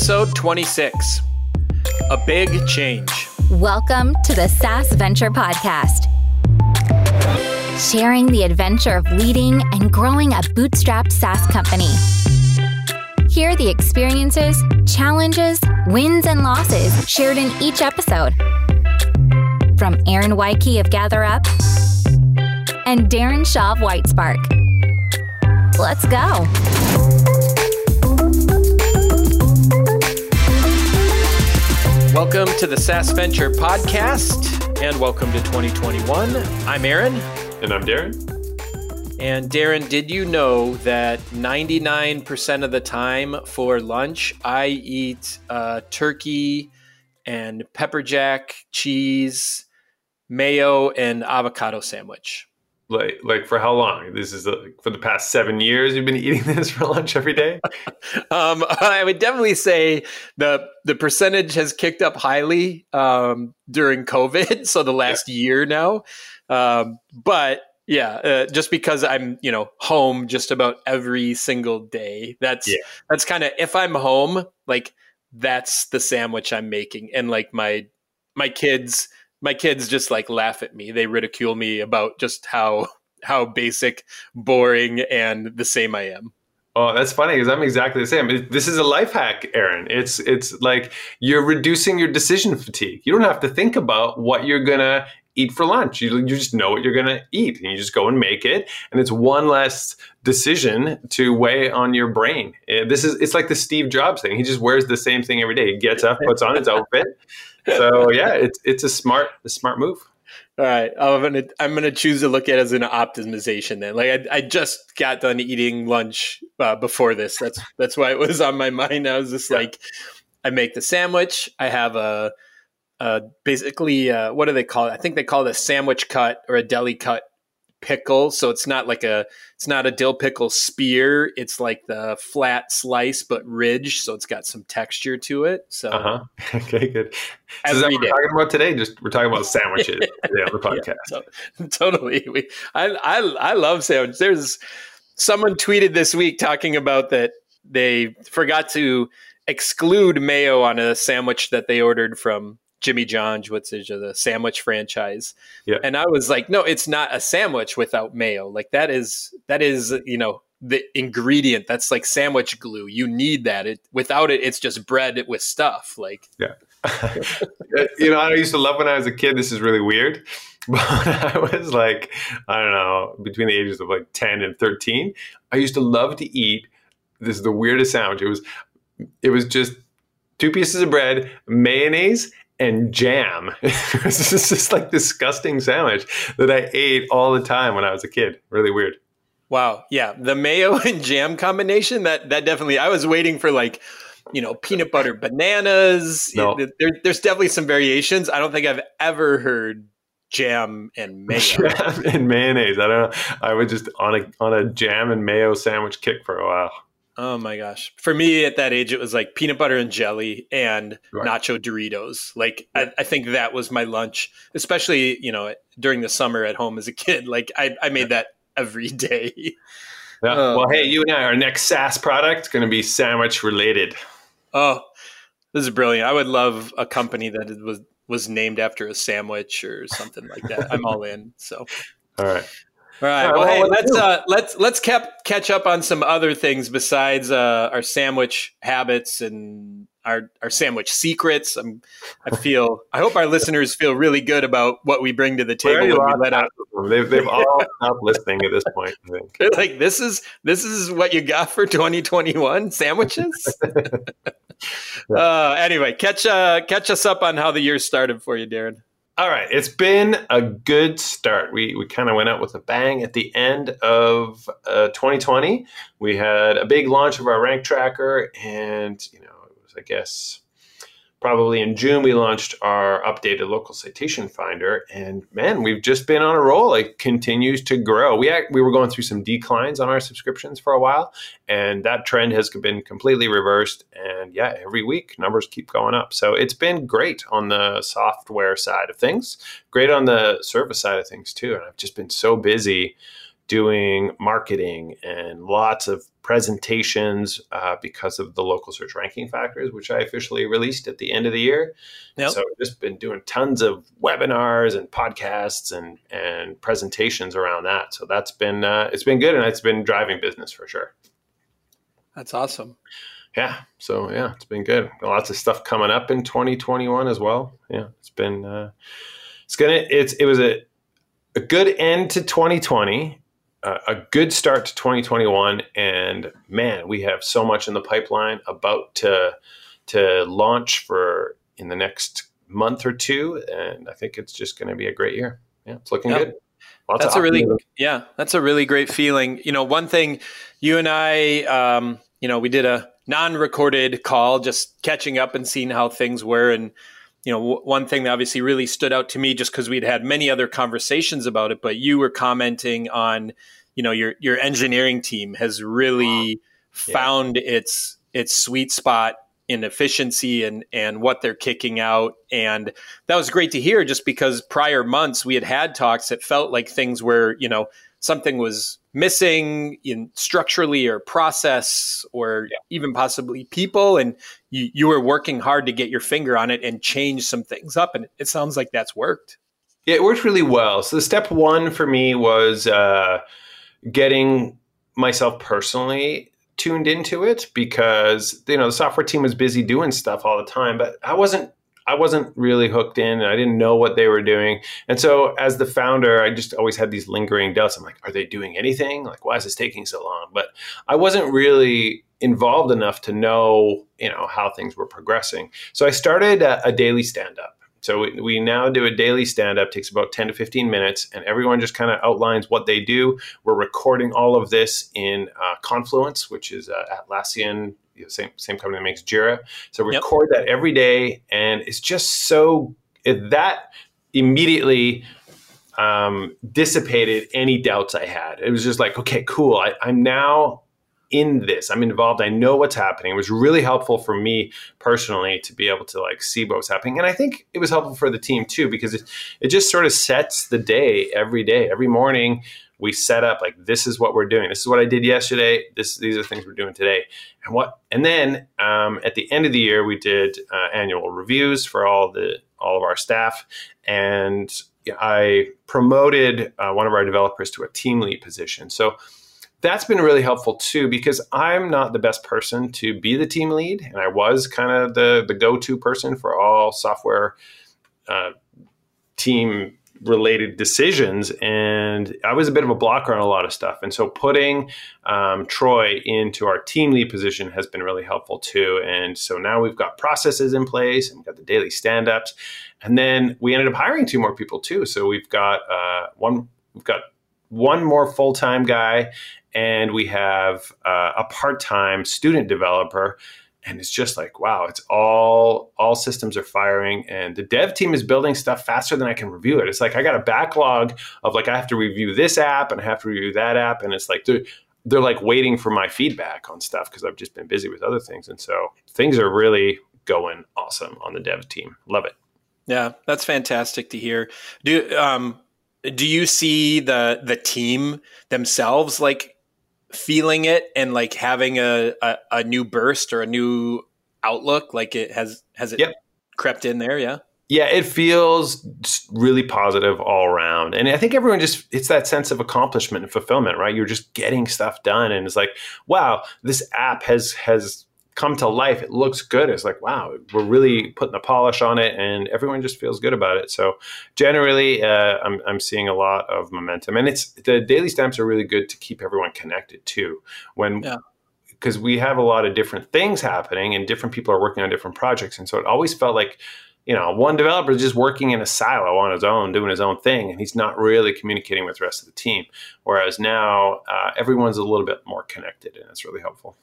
episode 26 A Big Change. Welcome to the SaaS Venture Podcast, sharing the adventure of leading and growing a bootstrapped SaaS company. Hear the experiences, challenges, wins, and losses shared in each episode. From Aaron Weiche of GatherUp and Darren Shaw of Whitespark. Let's go. Welcome to the SaaS Venture Podcast and welcome to 2021. I'm Aaron. And I'm Darren. And Darren, did you know that 99% of the time for lunch, I eat uh, turkey and pepper jack, cheese, mayo, and avocado sandwich? Like like for how long this is for the past seven years you've been eating this for lunch every day um, i would definitely say the the percentage has kicked up highly um, during covid so the last yeah. year now um, but yeah uh, just because i'm you know home just about every single day that's yeah. that's kind of if i'm home like that's the sandwich i'm making and like my my kids my kids just like laugh at me. They ridicule me about just how how basic, boring, and the same I am. Oh, that's funny because I'm exactly the same. This is a life hack, Aaron. It's it's like you're reducing your decision fatigue. You don't have to think about what you're gonna eat for lunch. You, you just know what you're gonna eat, and you just go and make it. And it's one less decision to weigh on your brain. Eh, this is it's like the Steve Jobs thing. He just wears the same thing every day. He gets up, puts on his outfit, so yeah, it's it's a smart a smart move. All right, I'm gonna I'm gonna choose to look at it as an optimization. Then, like I, I just got done eating lunch uh, before this. That's that's why it was on my mind. I was just yeah. like, I make the sandwich. I have a, a basically uh, what do they call it? I think they call it a sandwich cut or a deli cut pickle. So it's not like a it's not a dill pickle spear. It's like the flat slice but ridge, so it's got some texture to it. So uh-huh. okay, good. So is that what we're talking about today? Just we're talking about sandwiches today on the podcast. Yeah, to- totally. We, I I I love sandwiches. There's someone tweeted this week talking about that they forgot to exclude mayo on a sandwich that they ordered from Jimmy John's, what's it, the sandwich franchise. Yeah. And I was like, no, it's not a sandwich without mayo. Like that is that is, you know, the ingredient that's like sandwich glue. You need that. It without it, it's just bread with stuff. Like Yeah. you know, I used to love when I was a kid. This is really weird. But I was like, I don't know, between the ages of like 10 and 13, I used to love to eat this is the weirdest sandwich. It was it was just two pieces of bread, mayonnaise, and jam. this is just like disgusting sandwich that I ate all the time when I was a kid. Really weird. Wow. Yeah. The mayo and jam combination, that that definitely I was waiting for like, you know, peanut butter bananas. No. There, there's definitely some variations. I don't think I've ever heard jam and mayo. Jam and mayonnaise. I don't know. I was just on a on a jam and mayo sandwich kick for a while. Oh my gosh. For me at that age, it was like peanut butter and jelly and right. nacho Doritos. Like, I, I, think that was my lunch, especially, you know, during the summer at home as a kid. Like, I, I made that every day. Yeah. Oh, well, hey, you and I, our next SaaS product is going to be sandwich related. Oh, this is brilliant. I would love a company that was was named after a sandwich or something like that. I'm all in. So, all right. All right. Well, hey, let's uh, let's let's cap- catch up on some other things besides uh, our sandwich habits and our our sandwich secrets. I'm, I feel. I hope our listeners feel really good about what we bring to the table. When we let out. They've, they've all stopped listening at this point. I think. They're like, this is this is what you got for 2021 sandwiches. yeah. uh, anyway, catch uh, catch us up on how the year started for you, Darren. All right, it's been a good start. We we kind of went out with a bang at the end of uh, 2020. We had a big launch of our rank tracker, and you know, it was I guess probably in June, we launched our updated local citation finder. And man, we've just been on a roll. It continues to grow. We, act, we were going through some declines on our subscriptions for a while, and that trend has been completely reversed. And yeah, every week numbers keep going up. So it's been great on the software side of things, great on the service side of things too. And I've just been so busy doing marketing and lots of presentations uh, because of the local search ranking factors, which I officially released at the end of the year. Yep. So I've just been doing tons of webinars and podcasts and and presentations around that. So that's been uh, it's been good and it's been driving business for sure. That's awesome. Yeah. So yeah, it's been good. Lots of stuff coming up in 2021 as well. Yeah, it's been uh, it's gonna it's it was a a good end to 2020 a good start to 2021 and man we have so much in the pipeline about to to launch for in the next month or two and i think it's just going to be a great year. Yeah it's looking good. Lots that's a really yeah that's a really great feeling. You know one thing you and i um, you know we did a non-recorded call just catching up and seeing how things were and you know, w- one thing that obviously really stood out to me just because we'd had many other conversations about it, but you were commenting on, you know, your your engineering team has really wow. found its its sweet spot in efficiency and and what they're kicking out and that was great to hear just because prior months we had had talks that felt like things were you know something was missing in structurally or process or yeah. even possibly people and you, you were working hard to get your finger on it and change some things up and it sounds like that's worked yeah it worked really well so the step one for me was uh, getting myself personally tuned into it because you know the software team was busy doing stuff all the time but i wasn't I wasn't really hooked in. And I didn't know what they were doing. And so as the founder, I just always had these lingering doubts. I'm like, are they doing anything? Like, why is this taking so long? But I wasn't really involved enough to know, you know, how things were progressing. So I started a, a daily stand up. So we, we, now do a daily stand up, takes about 10 to 15 minutes, and everyone just kind of outlines what they do. We're recording all of this in uh, Confluence, which is uh, Atlassian same same company that makes Jira. So record yep. that every day, and it's just so it, that immediately um, dissipated any doubts I had. It was just like, okay, cool. I, I'm now in this. I'm involved. I know what's happening. It was really helpful for me personally to be able to like see what was happening. And I think it was helpful for the team too, because it, it just sort of sets the day every day. Every morning we set up like this is what we're doing. This is what I did yesterday. This these are things we're doing today. And what and then um, at the end of the year we did uh, annual reviews for all the all of our staff and I promoted uh, one of our developers to a team lead position. So that's been really helpful too because I'm not the best person to be the team lead, and I was kind of the the go to person for all software uh, team related decisions and i was a bit of a blocker on a lot of stuff. And so putting um, troy into our team lead position has been really helpful too. And so now we've got processes in place and we've got the daily stand-ups. And then we ended up hiring two more people too. So we've got uh, one we've got one more full-time guy and we have uh, a part-time student developer and it's just like wow it's all all systems are firing. And the dev team is building stuff faster than i can review it. It's like i got a backlog of like i have to review this app and i have to review that app. And it's like they're, they're like waiting for my feedback on stuff because i've just been busy with other things. And so things are really going awesome on the dev team. Love it. Yeah that's fantastic to hear. Do um do you see the the team themselves like feeling it and like having a, a, a new burst or a new outlook like it has has it yep. crept in there? Yeah. Yeah it feels really positive all around. And i think everyone just it's that sense of accomplishment and fulfillment right? You're just getting stuff done and it's like wow this app has has come to life. It looks good. It's like, wow, we're really putting the polish on it, and everyone just feels good about it. So generally, uh, I'm, I'm seeing a lot of momentum, and it's the daily stamps are really good to keep everyone connected too. When because we have a lot of different things happening, and different people are working on different projects, and so it always felt like you know, one developer is just working in a silo on his own, doing his own thing, and he's not really communicating with the rest of the team. Whereas now, uh, everyone's a little bit more connected, and it's really helpful.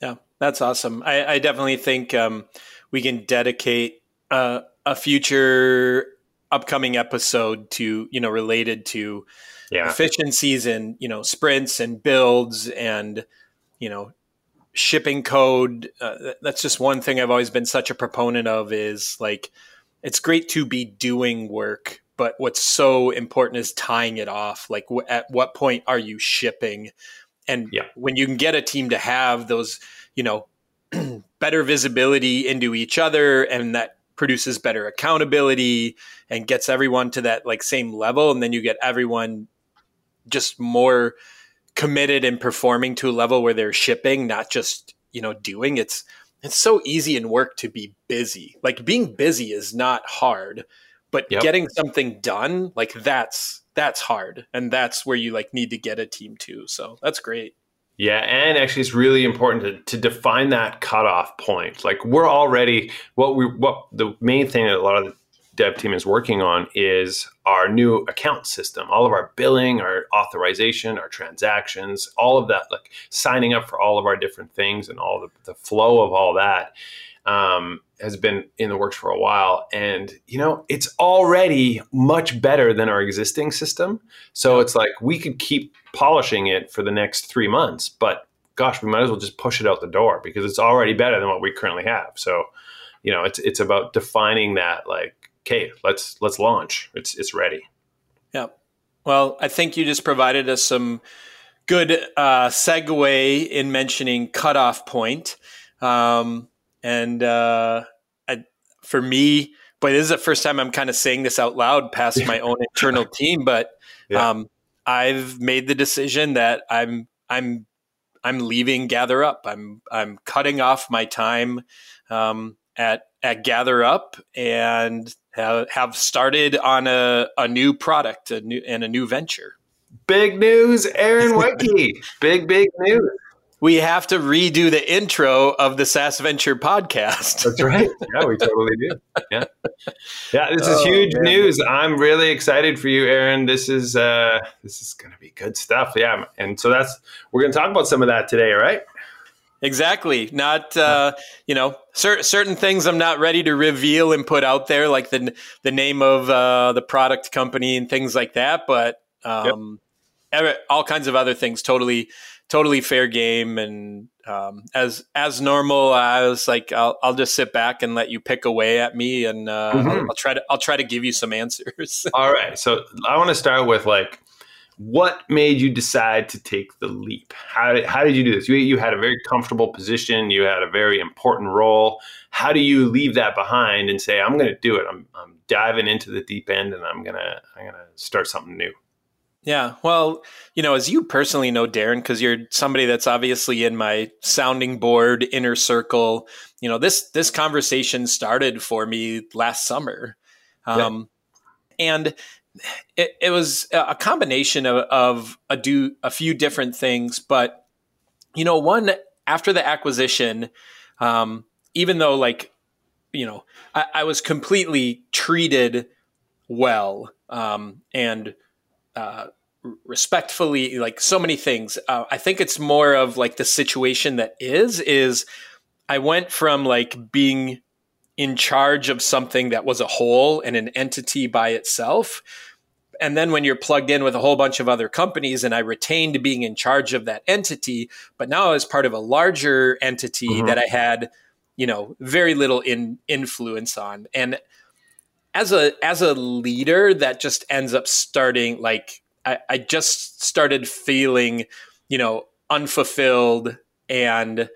Yeah, that's awesome. I, I definitely think um, we can dedicate uh, a future upcoming episode to you know related to yeah. efficiencies and you know sprints and builds and you know shipping code. Uh, that's just one thing I've always been such a proponent of. Is like it's great to be doing work but what's so important is tying it off. Like, w- at what point are you shipping? And Yeah. when you can get a team to have those, you know, better visibility into each other, and that produces better accountability and gets everyone to that like same level, and then you get everyone just more committed and performing to a level where they're shipping, not just you know doing. It's it's so easy in work to be busy. Like being busy is not hard, but Yep. getting something done, like that's that's hard, and that's where you like need to get a team to. So that's great. Yeah, and actually, it's really important to, to define that cutoff point. Like we're already what we what the main thing that a lot of the dev team is working on is our new account system. All of our billing, our authorization, our transactions, all of that, like signing up for all of our different things and all the, the flow of all that um, has been in the works for a while. And you know, it's already much better than our existing system. So it's like we could keep polishing it for the next three months, but gosh, we might as well just push it out the door because it's already better than what we currently have. So, you know, it's it's about defining that like, okay, let's let's launch. It's it's ready. Yeah. Well, I think you just provided us some good uh, segue in mentioning cutoff point. Um, and uh, I, for me, but this is the first time I'm kind of saying this out loud past my own internal team. But Yeah. um, I've made the decision that I'm I'm I'm leaving GatherUp. I'm I'm cutting off my time um, at at GatherUp and have, have started on a, a new product, a new and a new venture. Big news, Aaron Weiche. big big news. We have to redo the intro of the SaaS Venture podcast. That's right. Yeah, we totally do. Yeah, yeah. This is Oh, huge man. news. I'm really excited for you, Aaron. This is uh, this is going to be good stuff. Yeah, and so that's we're going to talk about some of that today. right? Exactly. Not uh, you know cer- certain things I'm not ready to reveal and put out there, like the the name of uh, the product company and things like that. But um, every- all kinds of other things, totally totally fair game. And um, as as normal, I was like, I'll I'll just sit back and let you pick away at me, and uh, Mhm. I'll, I'll try to I'll try to give you some answers. All right. So I want to start with like, what made you decide to take the leap? How did, how did you do this? You, you had a very comfortable position. You had a very important role. How do you leave that behind and say, I'm going to do it. I'm, I'm diving into the deep end and I'm going to, I'm going to start something new. Yeah. Well, you know, as you personally know, Darren, because you're somebody that's obviously in my sounding board inner circle, you know, this this conversation started for me last summer. Um, and it, it was a combination of, of a do a few different things, but you know, one after the acquisition, um, even though like, you know, I, I was completely treated well um, and uh, respectfully like so many things uh, i think it's more of like the situation that is is i went from like being in charge of something that was a whole and an entity by itself and then when you're plugged in with a whole bunch of other companies and i retained being in charge of that entity but now as part of a larger entity Mhm. that i had you know very little in influence on and as a as a leader that just ends up starting like I, I just started feeling you know unfulfilled and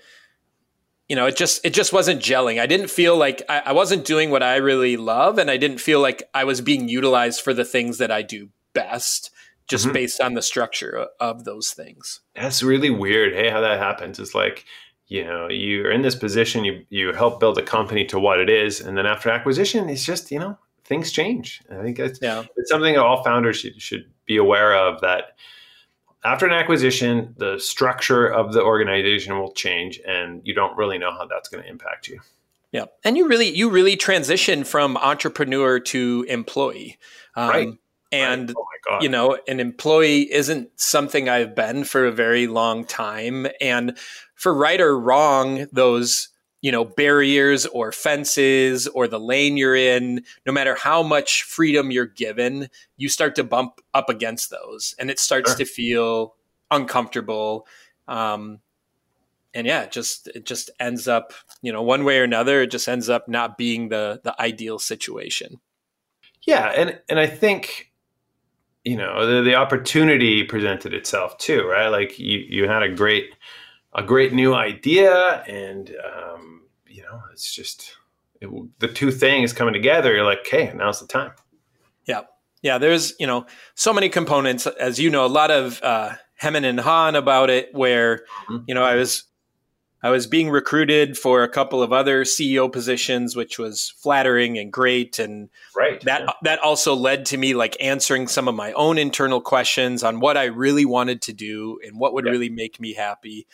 you know it just it just wasn't gelling i didn't feel like I, I wasn't doing what i really love and i didn't feel like i was being utilized for the things that i do best just Mhm. based on the structure of those things That's really weird. Hey, how that happens it's like, you know, you're in this position, you you help build a company to what it is, and then after acquisition, it's just you know things change. I think it's yeah it's something that all founders should should be aware of that after an acquisition, the structure of the organization will change, and you don't really know how that's going to impact you. Yeah, and you really you really transition from entrepreneur to employee, um, Right. And oh my god, you know, an employee isn't something I've been for a very long time, and for right or wrong, those you know barriers or fences or the lane you're in, no matter how much freedom you're given, you start to bump up against those, and it starts Sure. to feel uncomfortable. Um, and yeah, it just it just ends up, you know, one way or another, it just ends up not being the the ideal situation. Yeah, and and I think you know the, the opportunity presented itself too, right? Like you you had a great a great new idea, and um, you know it's just it, the two things coming together. You're like, okay, now's the time. Yeah, yeah. There's you know so many components, as you know, a lot of uh, hemming and hawing about it. Where mm-hmm. you know I was I was being recruited for a couple of other CEO positions, which was flattering and great. And right. that yeah. that also led to me like answering some of my own internal questions on what I really wanted to do and what would yeah. really make me happy.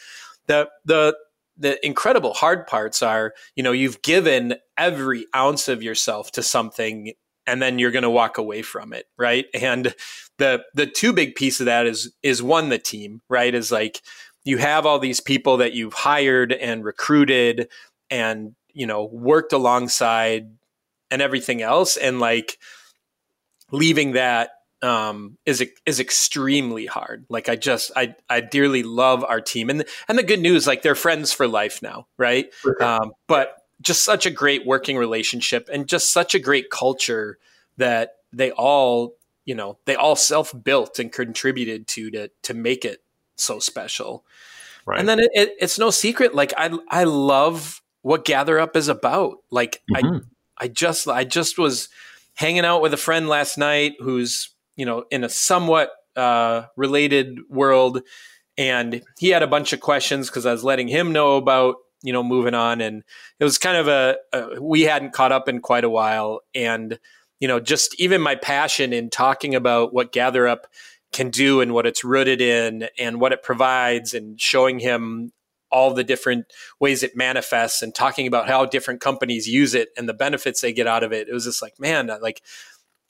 The the the incredible hard parts are, you know, you've given every ounce of yourself to something and then you're going to walk away from it, right? And the the two big piece of that is is one the team, right? Is like you have all these people that you've hired and recruited and you know worked alongside and everything else and like leaving that um, is is extremely hard. Like I just I I dearly love our team and and the good news like they're friends for life now, right? Um, but just such a great working relationship and just such a great culture that they all you know they all self built and contributed to to to make it so special. Right. And then it, it, it's no secret. Like I, I love what GatherUp is about. Like mm-hmm. I, I just, I just was hanging out with a friend last night who's, you know, in a somewhat uh, related world, and he had a bunch of questions because I was letting him know about, you know, moving on, and it was kind of a, a we hadn't caught up in quite a while, and you know, just even my passion in talking about what GatherUp can do and what it's rooted in and what it provides and showing him all the different ways it manifests and talking about how different companies use it and the benefits they get out of it. It was just like, man, like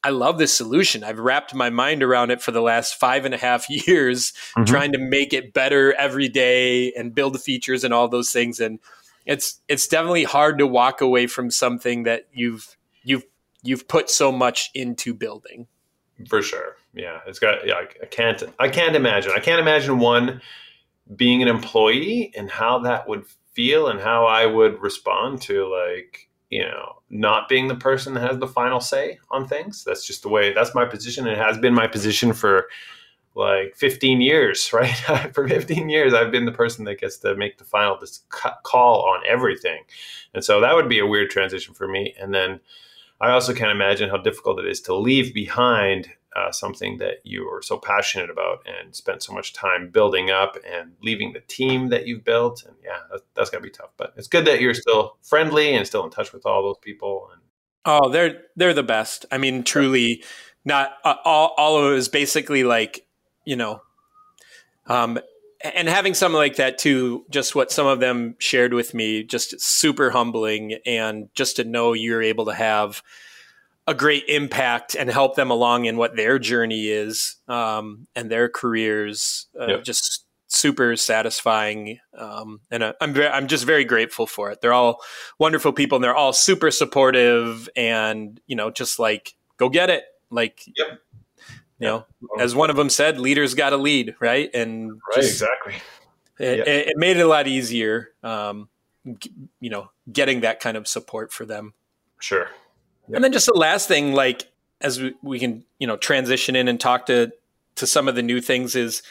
I love this solution. I've wrapped my mind around it for the last five and a half years, mm-hmm. trying to make it better every day and build the features and all those things. And it's it's definitely hard to walk away from something that you've you've you've put so much into building. For sure. Yeah. It's got, yeah, I, I can't, I can't imagine. I can't imagine one being an employee and how that would feel and how I would respond to like, you know, not being the person that has the final say on things. That's just the way, that's my position. It has been my position for like 15 years, right? for 15 years, I've been the person that gets to make the final call on everything. And so that would be a weird transition for me. And then, I also can't imagine how difficult it is to leave behind uh, something that you are so passionate about and spent so much time building up and leaving the team that you've built. And yeah, that, that's going to be tough. But it's good that you're still friendly and still in touch with all those people. And oh, they're they're the best. I mean, truly, not uh, all all of it is basically like you know um, and having something like that too, just what some of them shared with me, just super humbling, and just to know you're able to have a great impact and help them along in what their journey is um, and their careers, uh, yep. just super satisfying. Um, and uh, I'm very, I'm just very grateful for it. They're all wonderful people, and they're all super supportive, and you know, just like go get it, like. Yep you know, as one of them said, leaders got to lead, right? And right, just, exactly. It, yeah. it, made it a lot easier, um, you know, getting that kind of support for them. Sure. And then just the last thing, like as we, we can, you know, transition in and talk to to some of the new things is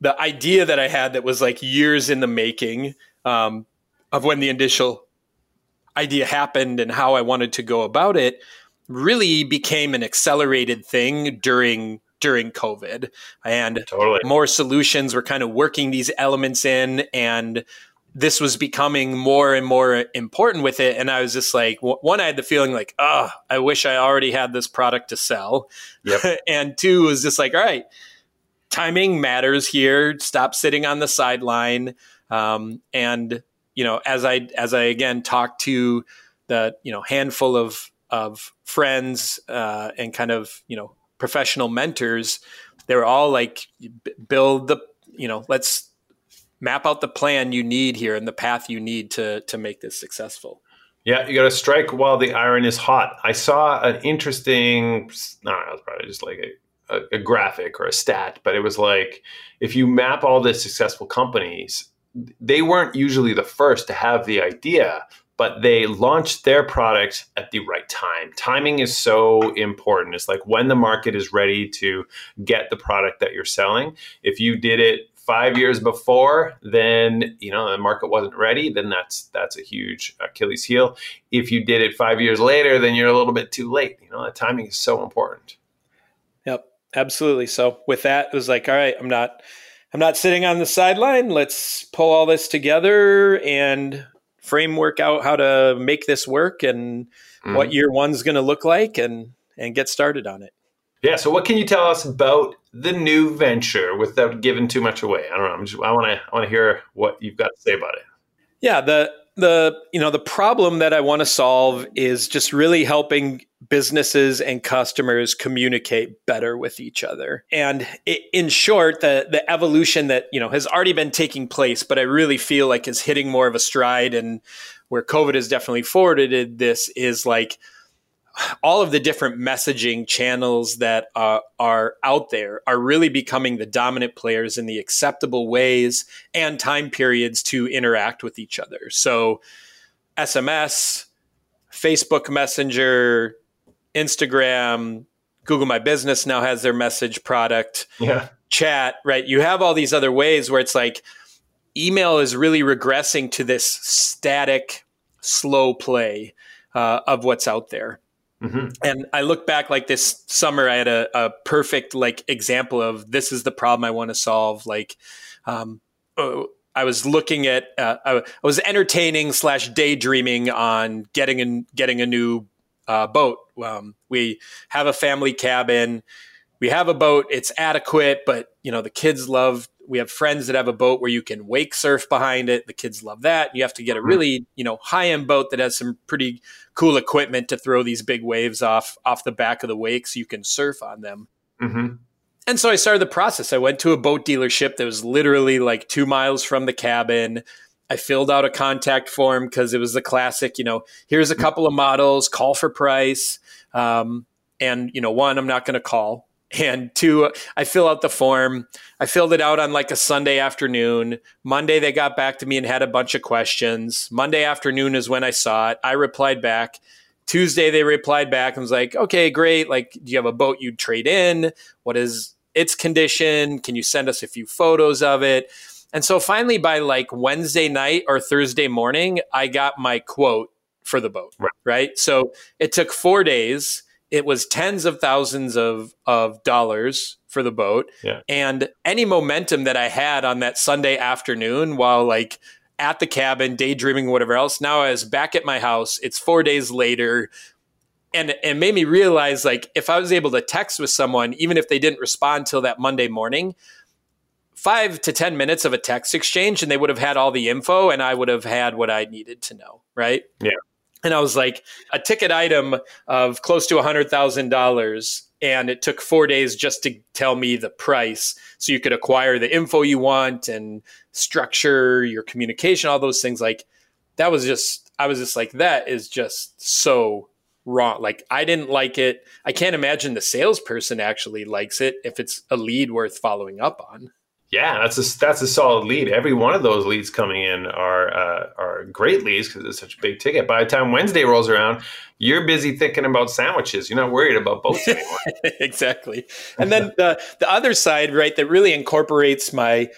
the idea that I had that was like years in the making um, of when the initial idea happened and how I wanted to go about it really became an accelerated thing during during COVID, and totally. more solutions were kind of working these elements in, and this was becoming more and more important with it. And I was just like, one, I had the feeling like, oh, I wish I already had this product to sell, yep. and two was just like, all right, timing matters here. Stop sitting on the sideline, um, and you know, as I as I again talked to the you know handful of of friends uh, and kind of you know professional mentors they were all like build the you know let's map out the plan you need here and the path you need to to make this successful yeah you got to strike while the iron is hot i saw an interesting no it was probably just like a, a, a graphic or a stat but it was like if you map all the successful companies they weren't usually the first to have the idea but they launched their product at the right time. Timing is so important. It's like when the market is ready to get the product that you're selling. If you did it five years before, then you know the market wasn't ready. Then that's that's a huge Achilles heel. If you did it five years later, then you're a little bit too late. You know, the timing is so important. Yep, absolutely. So with that, it was like, all right, I'm not, I'm not sitting on the sideline. Let's pull all this together and framework out how to make this work and mm-hmm. what year one's going to look like, and and get started on it. Yeah. So, what can you tell us about the new venture without giving too much away? I don't know. I'm just, I want to I want to hear what you've got to say about it. Yeah. The the you know the problem that I want to solve is just really helping businesses and customers communicate better with each other. And in short, the the evolution that you know has already been taking place, but I really feel like is hitting more of a stride, and where COVID has definitely forwarded this is like all of the different messaging channels that uh, are out there are really becoming the dominant players in the acceptable ways and time periods to interact with each other. So, SMS, Facebook Messenger, Instagram, Google My Business now has their message product, yeah. chat, right? You have all these other ways where it's like email is really regressing to this static, slow play uh, of what's out there. Mm-hmm. And I look back like this summer, I had a, a, perfect like example of this is the problem I want to solve. Like, um, oh, I was looking at, uh, I was entertaining slash daydreaming on getting a, getting a new uh, boat. Um, we have a family cabin. We have a boat. It's adequate, but you know the kids love we have friends that have a boat where you can wake surf behind it. The kids love that. You have to get a mm-hmm. really, you know, high end boat that has some pretty cool equipment to throw these big waves off off the back of the wake so you can surf on them. Mm-hmm. And so I started the process. I went to a boat dealership that was literally like two miles from the cabin. I filled out a contact form because it was the classic, you know, here's a couple of models, call for price. Um, and, you know, one, I'm not going to call and two i fill out the form. I filled it out on like a sunday afternoon. Monday they got back to me and had a bunch of questions. Monday afternoon is when i saw it. I replied back. Tuesday they replied back and was like okay great. Like do you have a boat you'd trade in? What is its condition? Can you send us a few photos of it? And so finally by like wednesday night or thursday morning i got my quote for the boat right, right? so it took four days it was tens of thousands of of dollars for the boat. Yeah. and any momentum that i had on that sunday afternoon while like at the cabin daydreaming whatever else now i was back at my house. It's four days later. And it made me realize like if i was able to text with someone even if they didn't respond till that monday morning five to ten minutes of a text exchange and they would have had all the info and i would have had what i needed to know right? Yeah and I was like, a ticket item of close to $100,000. And it took four days just to tell me the price. So you could acquire the info you want and structure your communication, all those things. Like, that was just, I was just like, that is just so wrong. Like, I didn't like it. I can't imagine the salesperson actually likes it if it's a lead worth following up on. Yeah, that's a that's a solid lead. Every one of those leads coming in are uh, are great leads because it's such a big ticket. By the time Wednesday rolls around, you're busy thinking about sandwiches. You're not worried about boats anymore. exactly. And then the the other side, right, that really incorporates my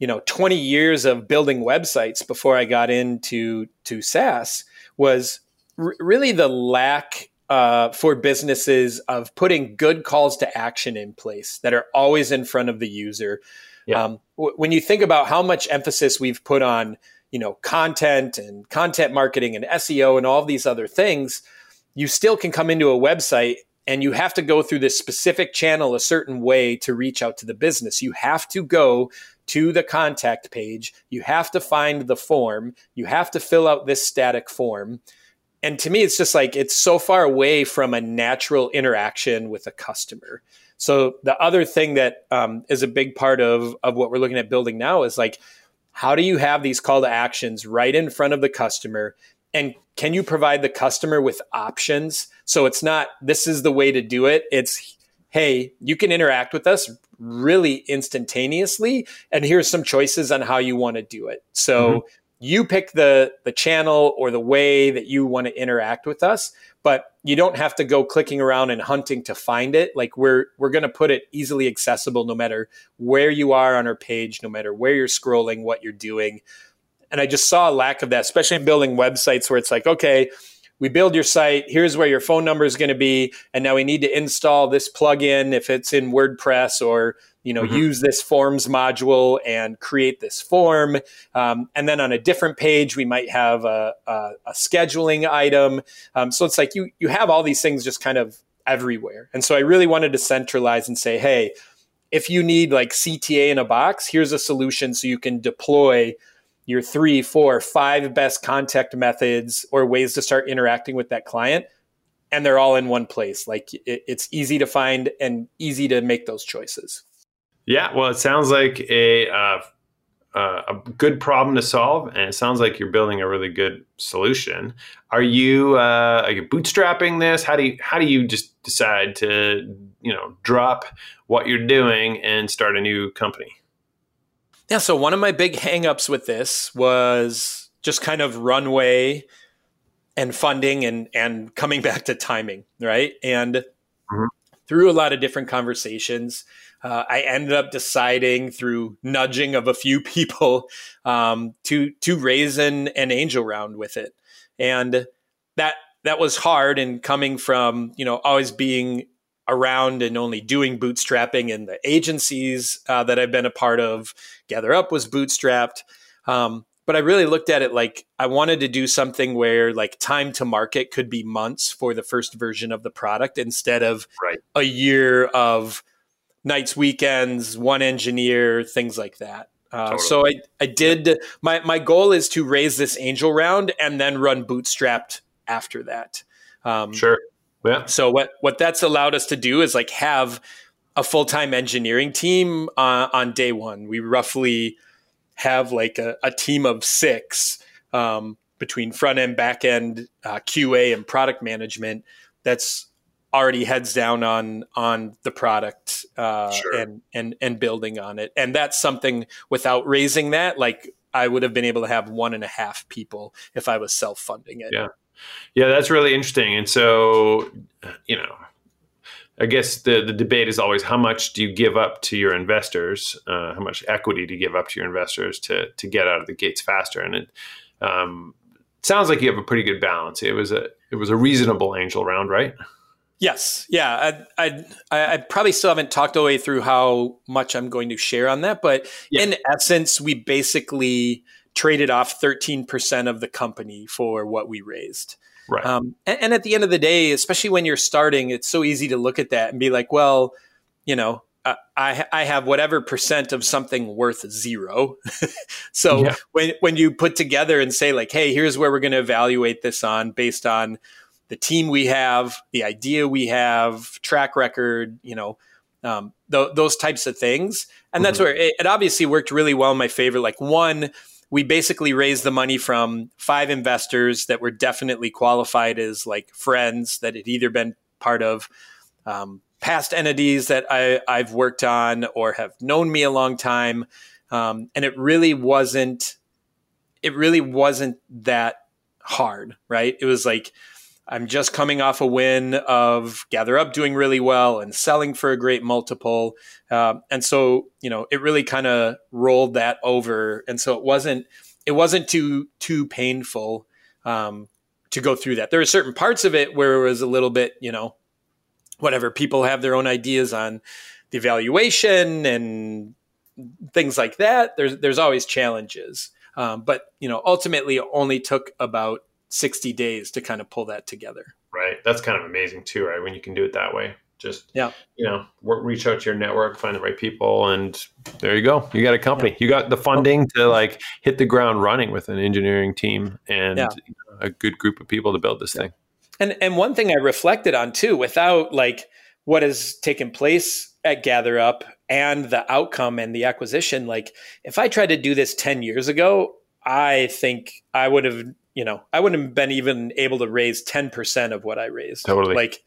you know 20 years of building websites before I got into to SaaS was r- really the lack uh, for businesses of putting good calls to action in place that are always in front of the user yeah. Um, w- when you think about how much emphasis we've put on, you know, content and content marketing and SEO and all these other things, you still can come into a website and you have to go through this specific channel a certain way to reach out to the business. You have to go to the contact page. You have to find the form. You have to fill out this static form. And to me, it's just like it's so far away from a natural interaction with a customer. So the other thing that um, is a big part of of what we're looking at building now is like, how do you have these call to actions right in front of the customer? And can you provide the customer with options? So it's not this is the way to do it. It's hey, you can interact with us really instantaneously, and here's some choices on how you want to do it. So. Mm-hmm you pick the the channel or the way that you want to interact with us but you don't have to go clicking around and hunting to find it. Like we're we're going to put it easily accessible no matter where you are on our page no matter where you're scrolling what you're doing. And i just saw a lack of that especially in building websites where it's like okay we build your site here's where your phone number is going to be and now we need to install this plugin if it's in wordpress or you know, mm-hmm. use this forms module and create this form. Um, and then on a different page, we might have a, a, a scheduling item. Um, so it's like you you have all these things just kind of everywhere. And so I really wanted to centralize and say, hey, if you need like CTA in a box, here's a solution so you can deploy your three, four, five best contact methods or ways to start interacting with that client. And they're all in one place. Like it, it's easy to find and easy to make those choices. Yeah, well, it sounds like a uh, uh, a good problem to solve, and it sounds like you're building a really good solution. Are you uh, are you bootstrapping this? How do you how do you just decide to you know drop what you're doing and start a new company? Yeah, so one of my big hangups with this was just kind of runway and funding and and coming back to timing, right? And mm-hmm. Through a lot of different conversations, uh, I ended up deciding through nudging of a few people um, to to raise an, an angel round with it, and that that was hard. And coming from you know always being around and only doing bootstrapping in the agencies uh, that I've been a part of, GatherUp was bootstrapped. Um, but I really looked at it like I wanted to do something where like time to market could be months for the first version of the product instead of right. a year of nights, weekends, one engineer, things like that. Uh, totally. So I, I did my my goal is to raise this angel round and then run bootstrapped after that. Um, sure. Yeah. So what what that's allowed us to do is like have a full time engineering team uh, on day one. We roughly have like a, a team of six um, between front end, back end, uh, QA, and product management. That's already heads down on on the product uh, sure. and and and building on it. And that's something without raising that, like I would have been able to have one and a half people if I was self funding it. Yeah, yeah, that's really interesting. And so, you know. I guess the, the debate is always how much do you give up to your investors? Uh, how much equity do you give up to your investors to to get out of the gates faster? And it um, sounds like you have a pretty good balance. It was a it was a reasonable angel round, right? Yes, yeah. I, I, I probably still haven't talked all the way through how much I'm going to share on that, but yeah. in essence, we basically traded off 13% of the company for what we raised. Right. Um, and, and, at the end of the day, especially when you're starting, it's so easy to look at that and be like, well, you know, uh, I, I have whatever percent of something worth zero. so yeah. when, when you put together and say like, hey, here's where we're going to evaluate this on based on the team we have, the idea we have, track record, you know, um, th- those types of things. And that's mm-hmm. where it, it, obviously worked really well in my favor. Like, one, we basically raised the money from five investors that were definitely qualified as like friends that had either been part of um, past entities that I, I've worked on or have known me a long time. Um, and it really wasn't, it really wasn't that hard, right? It was like, I'm just coming off a win of GatherUp doing really well and selling for a great multiple. Um, and so, you know, it really kind of rolled that over. And so it wasn't, it wasn't too, too painful um, to go through that. There are certain parts of it where it was a little bit, you know, whatever people have their own ideas on the evaluation and things like that. There's, there's always challenges. Um, but, you know, ultimately it only took about 60 days to kind of pull that together. Right. That's kind of amazing too, right? When you can do it that way. Just, yeah, you know, work, reach out to your network, find the right people, and there you go. You got a company. You got the funding to like hit the ground running with an engineering team and yeah. a good group of people to build this yeah. thing. And and one thing I reflected on too, without like what has taken place at GatherUp and the outcome and the acquisition, like if I tried to do this 10 years ago, I think I would have you know, I wouldn't have been even able to raise 10% of what I raised. Totally. Like,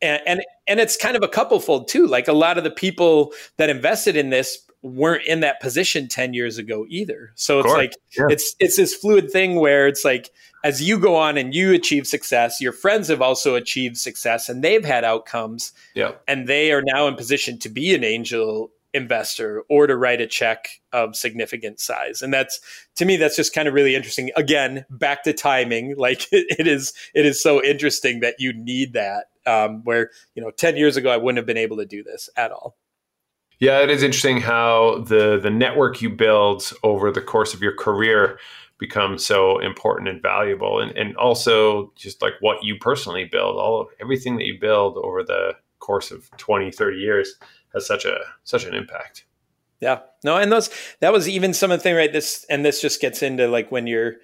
and, and, and it's kind of a couple fold too. Like a lot of the people that invested in this weren't in that position 10 years ago either. So it's like Yeah. it's it's this fluid thing where it's like as you go on and you achieve success, your friends have also achieved success and they've had outcomes Yeah. and they are now in position to be an angel investor or to write a check of significant size. And that's to me that's just kind of really interesting. Again back to timing. Like it is it is so interesting that you need that um, where you know 10 years ago i wouldn't have been able to do this at all. Yeah, it is interesting how the the network you build over the course of your career becomes so important and valuable. And, and also just like what you personally build all of everything that you build over the course of 20 30 years has such a such an impact Yeah. No, and those that was even some of the thing, right? This and this just gets into like when you're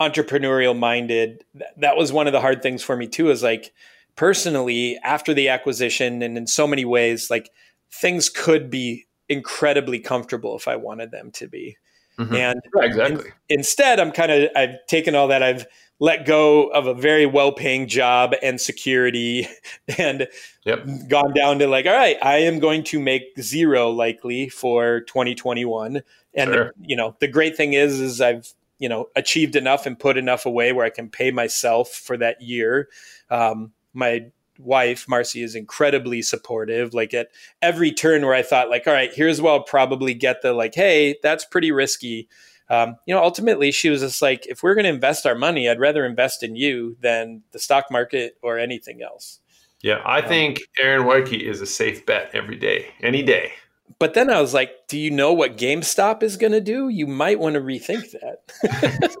entrepreneurial minded. th- That was one of the hard things for me too, is like personally, after the acquisition and in so many ways, like things could be incredibly comfortable if I wanted them to be. Mhm. And Yeah, exactly instead i'm kind of i've taken all that i've let go of a very well-paying job and security and Yep. gone down to like all right i am going to make zero likely for 2021 and the, you know the great thing is is i've you know achieved enough and put enough away where i can pay myself for that year. Um, my wife marcy is incredibly supportive. Like at every turn where i thought like all right here's where i'll probably get the like hey that's pretty risky um, you know, ultimately she was just like, if we're going to invest our money, I'd rather invest in you than the stock market or anything else. yeah i think aaron Weiche is a safe bet every day any day But then I was like, do you know what GameStop is going to do? You might want to rethink that.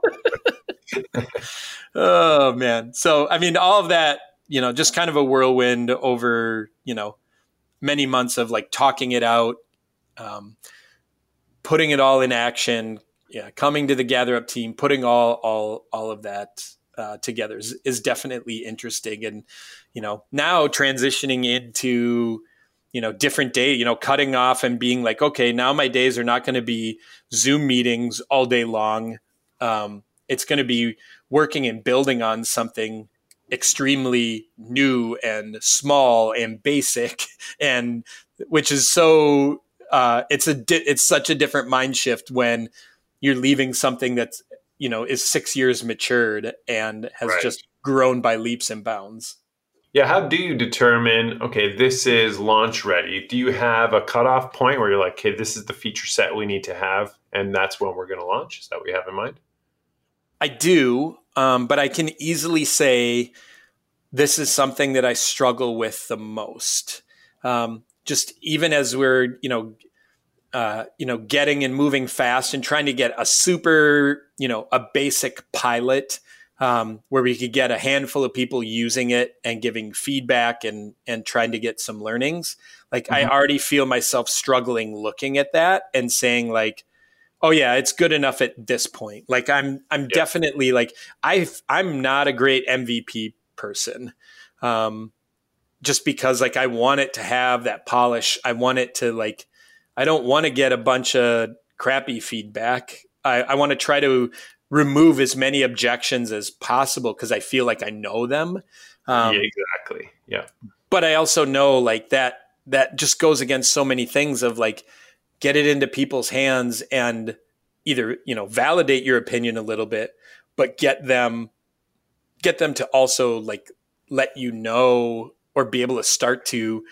oh man. So, I mean, all of that, you know, just kind of a whirlwind over, you know, many months of like talking it out, um, putting it all in action, yeah, coming to the GatherUp team, putting all all all of that uh, together is, is definitely interesting, and you know now transitioning into you know different day, you know cutting off and being like, okay, now my days are not going to be Zoom meetings all day long. Um, it's going to be working and building on something extremely new and small and basic and which is so uh, it's a di- it's such a different mind shift when you're leaving something that's you know is six years matured and has Right. just grown by leaps and bounds. yeah how do you determine okay this is launch ready do you have a cutoff point where you're like okay this is the feature set we need to have and that's when we're going to launch is that what you have in mind I do, um, but I can easily say this is something that I struggle with the most. Um, just even as we're, you know, uh, you know, getting and moving fast and trying to get a super, you know, a basic pilot um, where we could get a handful of people using it and giving feedback and and trying to get some learnings. Like I Mhm. already feel myself struggling looking at that and saying like, oh yeah, it's good enough at this point. Like I'm I'm definitely like I I'm not a great MVP person. Um, just because like I want it to have that polish. I want it to like I don't want to get a bunch of crappy feedback. I, I want to try to remove as many objections as possible because I feel like I know them. Um, yeah exactly yeah but I also know like that that just goes against so many things of like get it into people's hands and either you know validate your opinion a little bit but get them get them to also like let you know or be able to start to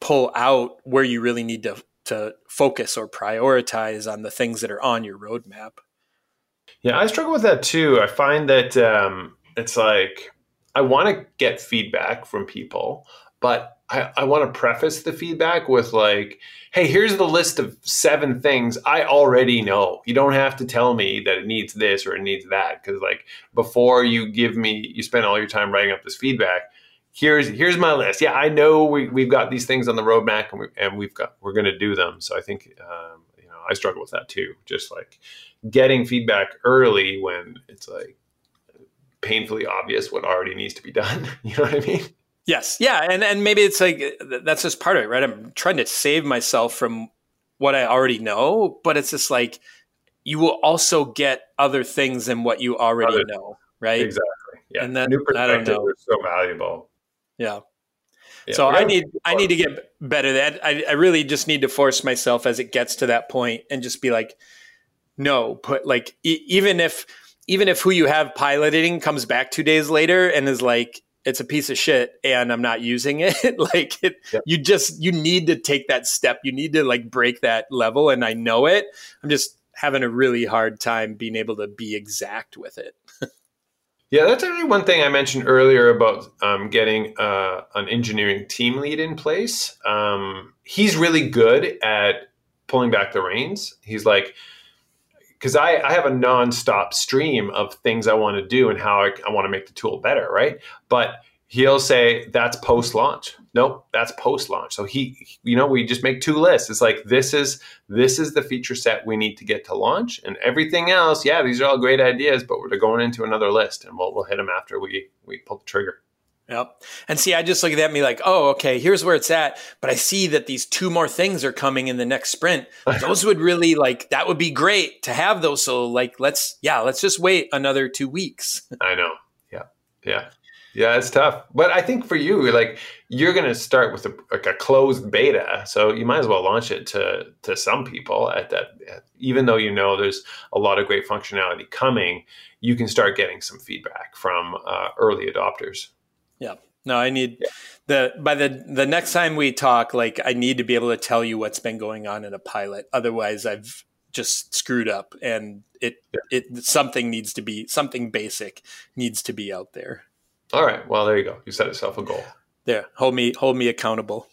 pull out where you really need to to focus or prioritize on the things that are on your roadmap Yeah, I struggle with that too. I find that um, it's like I want to get feedback from people, but I, I want to preface the feedback with like, "Hey, here's the list of seven things I already know. You don't have to tell me that it needs this or it needs that because like before you give me, you spend all your time writing up this feedback." Here's here's my list. Yeah, I know we, we've got these things on the roadmap and, we, and we've got we're going to do them. So I think um, you know I struggle with that too. Just like getting feedback early when it's like painfully obvious what already needs to be done. You know what I mean? Yes, yeah, and and maybe it's like that's just part of it, right? I'm trying to save myself from what I already know, but it's just like you will also get other things than what you already Other- know, right? Exactly. Yeah. And that- New I don't perspectives know. are so valuable. Yeah. Yeah, so I need I need to get better. That I, I really just need to force myself as it gets to that point and just be like, no, put like e- even if even if who you have piloting comes back two days later and is like it's a piece of shit and I'm not using it. like it, yep. you just you need to take that step. You need to like break that level and I know it. I'm just having a really hard time being able to be exact with it. Yeah, that's actually one thing I mentioned earlier about um, getting uh, an engineering team lead in place. Um, he's really good at pulling back the reins. He's like, because I, I have a nonstop stream of things I want to do and how I, I want to make the tool better, right? But he'll say that's post launch. Nope, that's post launch. So he, you know, we just make two lists. It's like this is this is the feature set we need to get to launch, and everything else. Yeah, these are all great ideas, but we're going into another list, and we'll we'll hit them after we we pull the trigger. Yep. And see, I just look at that and be like, oh, okay, here's where it's at. But I see that these two more things are coming in the next sprint. Those would really like, that would be great to have those. So, like, let's, yeah, let's just wait another two weeks. I know. Yeah. Yeah. Yeah, it's tough. But I think for you, like, you're going to start with a, like a closed beta. So you might as well launch it to, to some people at that, even though you know there's a lot of great functionality coming, you can start getting some feedback from uh, early adopters. Yeah. No, I need yeah. the by the the next time we talk, like I need to be able to tell you what's been going on in a pilot. Otherwise, I've just screwed up, and it yeah. it something needs to be something basic needs to be out there. All right. Well, there you go. You set yourself a goal. There, hold me hold me accountable.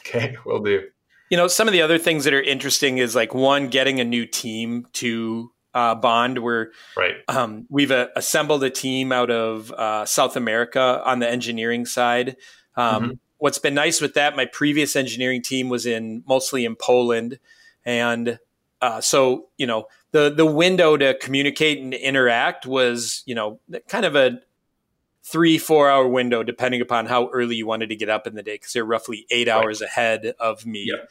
Okay, we'll do. You know, some of the other things that are interesting is like one, getting a new team to uh, bond where right. um, we've uh, assembled a team out of uh, South America on the engineering side. Um, mm-hmm. What's been nice with that, my previous engineering team was in mostly in Poland, and uh, so you know the the window to communicate and interact was you know kind of a three four hour window depending upon how early you wanted to get up in the day because they're roughly eight right. hours ahead of me. Yep.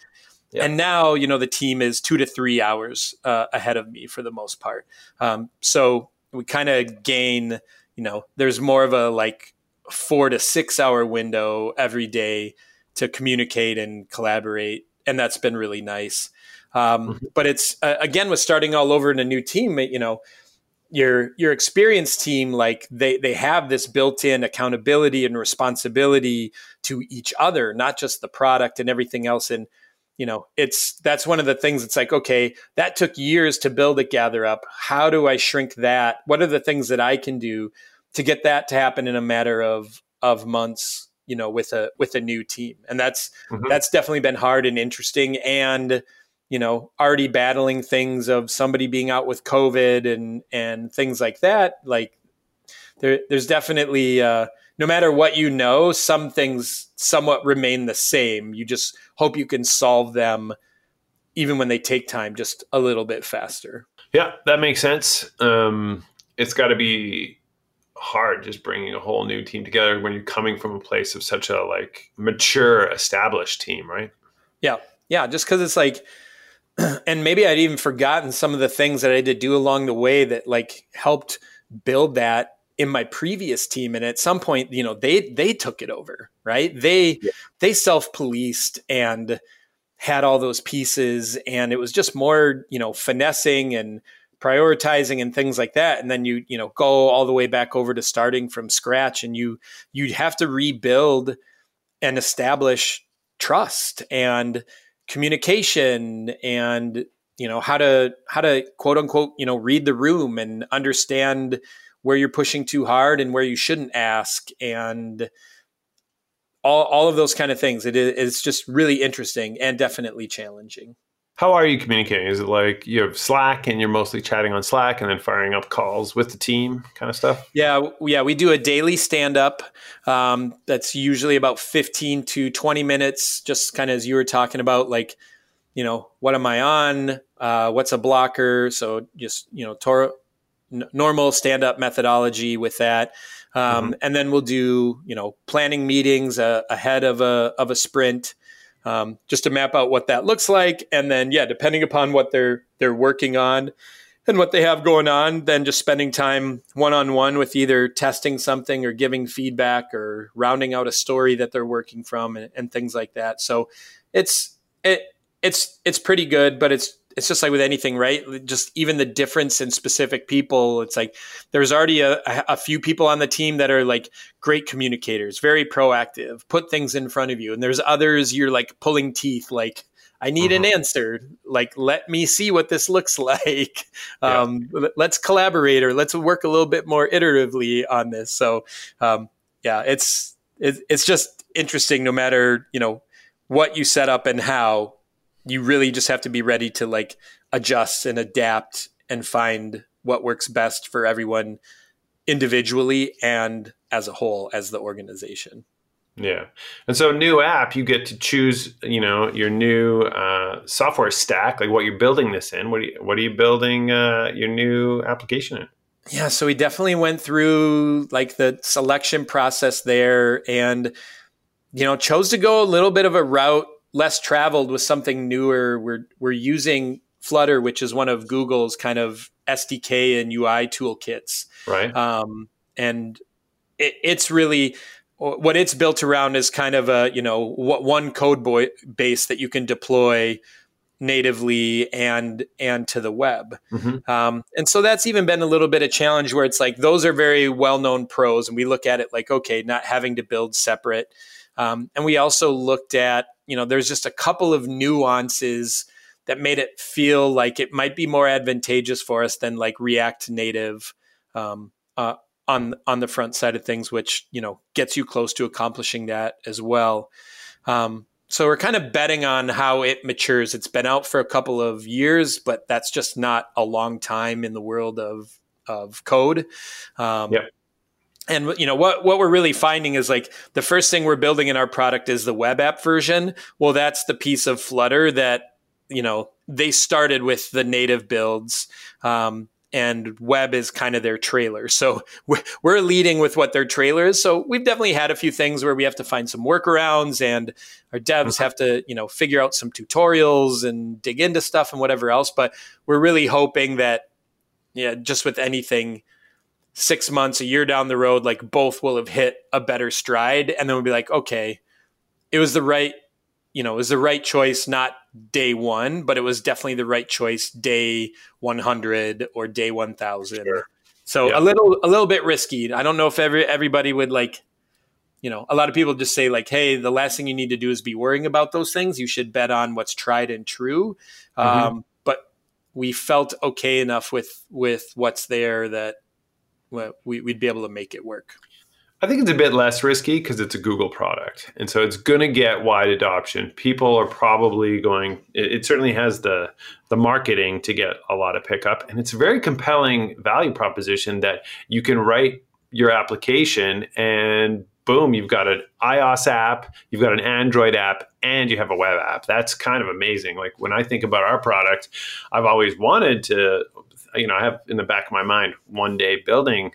Yeah. And now, you know, the team is two to three hours uh, ahead of me for the most part. Um, so we kind of gain, you know, there's more of a like four to six hour window every day to communicate and collaborate. And that's been really nice. Um, mm-hmm. But it's, uh, again, with starting all over in a new team, you know, your your experienced team like they they have this built-in accountability and responsibility to each other not just the product and everything else. And you know it's that's one of the things it's like okay that took years to build a GatherUp. How do i shrink that? What are the things that i can do to get that to happen in a matter of of months you know with a with a new team? And that's mm-hmm. that's definitely been hard and interesting. And you know already battling things of somebody being out with covid and and things like that like there there's definitely uh no matter what you know, some things somewhat remain the same. You just hope you can solve them even when they take time just a little bit faster. Yeah, that makes sense. Um, it's got to be hard just bringing a whole new team together when you're coming from a place of such a like mature established team, right? Yeah. Yeah, just cuz it's like and maybe I'd even forgotten some of the things that I had to do along the way that like helped build that in my previous team. And at some point you know they they took it over right? They yeah. they self-policed and had all those pieces. And it was just more you know finessing and prioritizing and things like that. And then you you know go all the way back over to starting from scratch and you you'd have to rebuild and establish trust. And communication and you know how to how to quote unquote you know read the room and understand where you're pushing too hard and where you shouldn't ask and all, all of those kind of things. It is it's just really interesting and definitely challenging. How are you communicating? Is it like you have Slack and you're mostly chatting on Slack and then firing up calls with the team kind of stuff? Yeah, yeah, we do a daily stand up. Um, that's usually about 15 to 20 minutes, just kind of as you were talking about, like, you know, what am I on? Uh, what's a blocker? So just, you know, Toro, n- normal stand up methodology with that. Um, mm-hmm. And then we'll do, you know, planning meetings uh, ahead of a, of a sprint. Um, just to map out what that looks like, and then yeah, depending upon what they're they're working on, and what they have going on then just spending time one on one with either testing something or giving feedback or rounding out a story that they're working from and, and things like that. So it's it it's it's pretty good, but it's it's just like with anything, right? Just even the difference in specific people. It's like there's already a, a few people on the team that are like great communicators, very proactive, put things in front of you, and there's others you're like pulling teeth, like I need mm-hmm. an answer. Like, let me see what this looks like. Um. Let's collaborate or let's work a little bit more iteratively on this. So, um, yeah, it's it, it's just interesting. No matter you know what you set up and how, you really just have to be ready to like adjust and adapt and find what works best for everyone individually and as a whole as the organization. Yeah. And so new app, you get to choose, you know, your new uh, software stack, like what you're building this in. What are you, what are you building uh, your new application in? Yeah, so we definitely went through like the selection process there and you know, chose to go a little bit of a route less traveled with something newer. We're we're using Flutter, which is one of Google's kind of SDK and UI toolkits. Right. Um, and it, it's really what it's built around is kind of a you know one code boy base that you can deploy natively and and to the web mm-hmm. um, and so that's even been a little bit of challenge where it's like those are very well known pros and we look at it like okay not having to build separate um, and we also looked at you know there's just a couple of nuances that made it feel like it might be more advantageous for us than like react native um, uh, on on the front side of things, which you know gets you close to accomplishing that as well. Um, so we're kind of betting on how it matures. It's been out for a couple of years, but that's just not a long time in the world of of code. Um. And you know what what we're really finding is like the first thing we're building in our product is the web app version. Well, that's the piece of Flutter that you know they started with the native builds. Um, and web is kind of their trailer. So we're leading with what their trailer is. So we've definitely had a few things where we have to find some workarounds and our devs have to, you know, figure out some tutorials and dig into stuff and whatever else. But we're really hoping that, yeah, just with anything, six months, a year down the road, like both will have hit a better stride. And then we'll be like, okay, it was the right you know, it was the right choice, not day one, but it was definitely the right choice day 100 or day 1000. Sure. So yeah. a little, a little bit risky. I don't know if every, everybody would like, you know, a lot of people just say like, Hey, the last thing you need to do is be worrying about those things. You should bet on what's tried and true. Mm-hmm. Um, but we felt okay enough with, with what's there that we, we'd be able to make it work. I think it's a bit less risky because it's a Google product. And so it's going to get wide adoption. People are probably going, it, it, certainly has the, the marketing to get a lot of pickup. And it's a very compelling value proposition that you can write your application and boom, you've got an iOS app, you've got an Android app, and you have a web app. That's kind of amazing. Like when I think about our product, I've always wanted to, you know, I have in the back of my mind one day building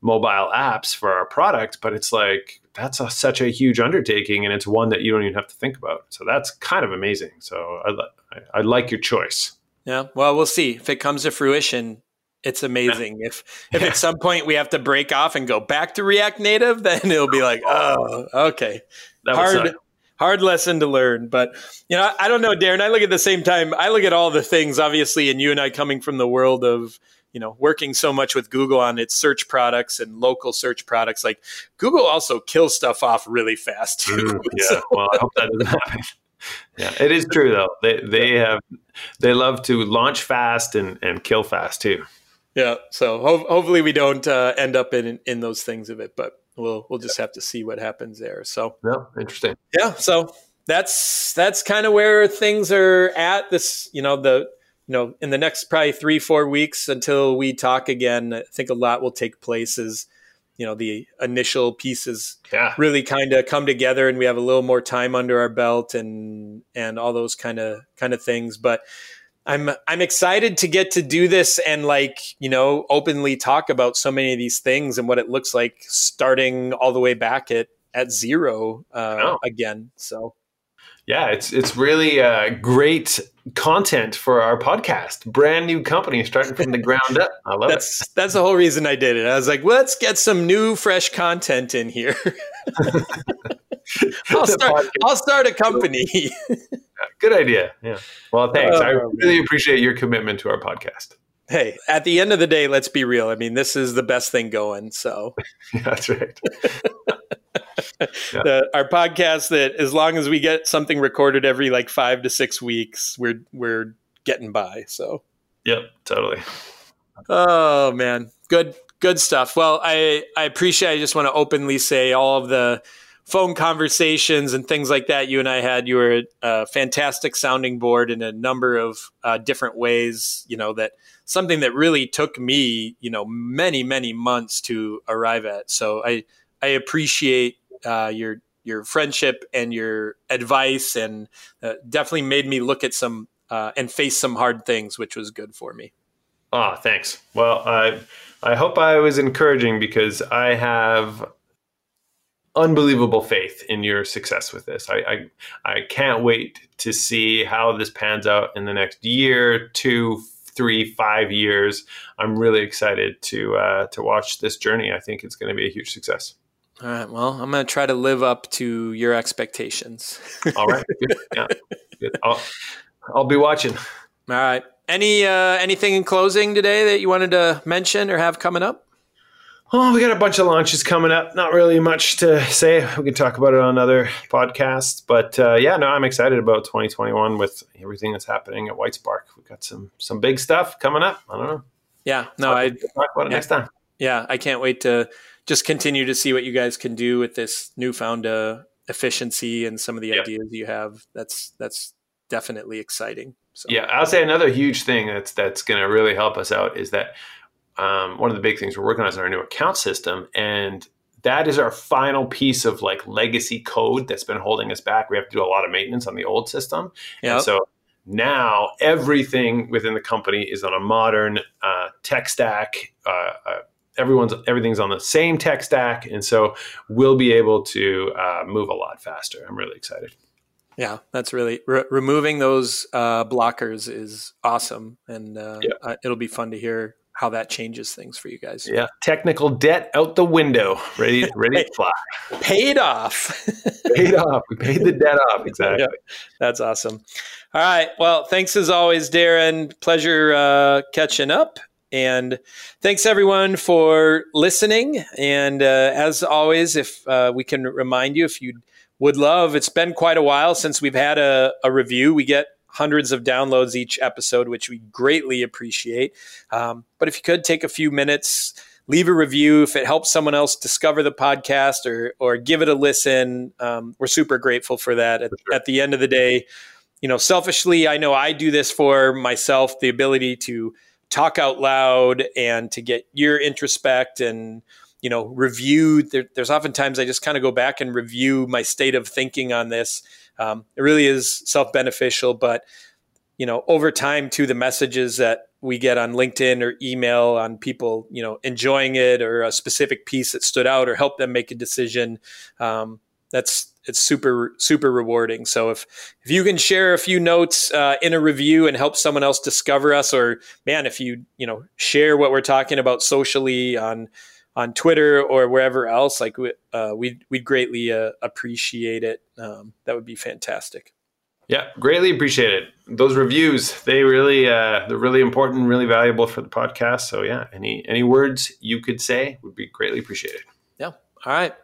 mobile apps for our product, but it's like that's a, such a huge undertaking, and it's one that you don't even have to think about. So that's kind of amazing. So I, I, I like your choice. Yeah, well, we'll see if it comes to fruition. It's amazing. If if at some point we have to break off and go back to React Native, then it'll be like, oh, oh okay, that hard hard lesson to learn. But you know, I don't know, Darren. I look at the same time. I look at all the things, obviously, and you and I coming from the world of you know working so much with google on its search products and local search products like google also kills stuff off really fast too mm, yeah well i hope that doesn't happen yeah it is true though they they have they love to launch fast and and kill fast too yeah so ho- hopefully we don't uh, end up in in those things of it but we'll we'll just have to see what happens there so yeah interesting yeah so that's that's kind of where things are at this you know the you know, in the next probably three, four weeks until we talk again, I think a lot will take place as, you know, the initial pieces yeah. really kind of come together and we have a little more time under our belt and, and all those kind of, kind of things. But I'm, I'm excited to get to do this and like, you know, openly talk about so many of these things and what it looks like starting all the way back at, at zero uh, again. So Yeah, it's it's really uh, great content for our podcast. Brand new company starting from the ground up. I love that's, it. That's the whole reason I did it. I was like, let's get some new, fresh content in here. I'll start. I'll start a company. Good idea. Yeah. Well, thanks. Oh, I Oh, really appreciate your commitment to our podcast. hey, at the end of the day, let's be real. I mean, this is the best thing going. So Yeah, that's right. the, our podcast that as long as we get something recorded every like five to six weeks, we're we're getting by. So Yep, totally. oh man, good good stuff. Well, I I appreciate. I just want to openly say all of the phone conversations and things like that you and I had. You were a fantastic sounding board in a number of uh, different ways. You know that something that really took me, you know, many many months to arrive at. So I I appreciate uh, your your friendship and your advice, and uh, definitely made me look at some uh, and face some hard things, which was good for me. Ah, thanks. Well, I I hope I was encouraging because I have unbelievable faith in your success with this. I, I I can't wait to see how this pans out in the next year, two, three, five years. I'm really excited to uh, to watch this journey. I think it's going to be a huge success. All right. Well, I'm going to try to live up to your expectations. All right. Good. Yeah. Good. I'll, I'll be watching. All right. Any uh, anything in closing today that you wanted to mention or have coming up? Oh, we got a bunch of launches coming up. Not really much to say. We can talk about it on other podcasts. But uh, yeah, no, I'm excited about 2021 with everything that's happening at Whitespark. We've got some some big stuff coming up. I don't know. Yeah. No, I talk about it yeah. next time. yeah, I can't wait to just continue to see what you guys can do with this newfound uh, efficiency and some of the ideas you have. That's that's definitely exciting. So Yeah, I'll say another huge thing that's that's going to really help us out is that um, one of the big things we're working on is our new account system, and that is our final piece of like legacy code that's been holding us back. We have to do a lot of maintenance on the old system, yeah. and so now everything within the company is on a modern uh, tech stack. Uh, uh, everyone's everything's on the same tech stack, and so we'll be able to uh, move a lot faster. I'm really excited. Yeah, that's really re- removing those uh, blockers is awesome, and uh, Yeah. uh, it'll be fun to hear how that changes things for you guys. Yeah, technical debt out the window, ready ready to fly. Paid off. paid off. We paid the debt off. Exactly. Yeah. That's awesome. All right. Well, thanks as always, Darren. Pleasure uh, catching up. And thanks everyone for listening. And uh, as always, if uh, we can remind you, if you would love, it's been quite a while since we've had a, a review. We get hundreds of downloads each episode, which we greatly appreciate. Um, but if you could take a few minutes, leave a review if it helps someone else discover the podcast or or give it a listen. Um, we're super grateful for that. At, sure. at the end of the day, you know, selfishly, I know I do this for myself. The ability to talk out loud and to get your introspect and you know review. There, there's oftentimes I just kind of go back and review my state of thinking on this. Um, it really is self beneficial, but you know, over time to the messages that we get on LinkedIn or email on people, you know, enjoying it or a specific piece that stood out or helped them make a decision. Um, that's it's super super rewarding. So if if you can share a few notes uh, in a review and help someone else discover us, or man, if you you know share what we're talking about socially on on Twitter or wherever else, like uh, we'd we'd greatly uh, appreciate it. Um, that would be fantastic. Yeah, greatly appreciate it. Those reviews, they really uh, they're really important, really valuable for the podcast. So yeah, any any words you could say would be greatly appreciated. Yeah. All right.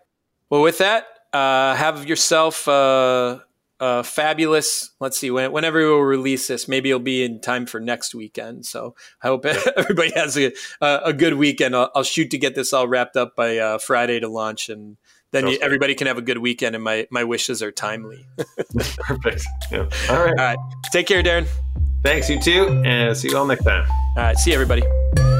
Well, with that, uh, have yourself uh, uh, fabulous. Let's see when, whenever we'll release this. Maybe it'll be in time for next weekend. So I hope everybody has a, a good weekend. I'll, I'll, shoot to get this all wrapped up by uh, Friday to launch, and then you, everybody can have a good weekend. And my my wishes are timely. Perfect. Yeah. All right. All right. Take care, Darren. Thanks. You too, and see you all next time. All right. See you, everybody.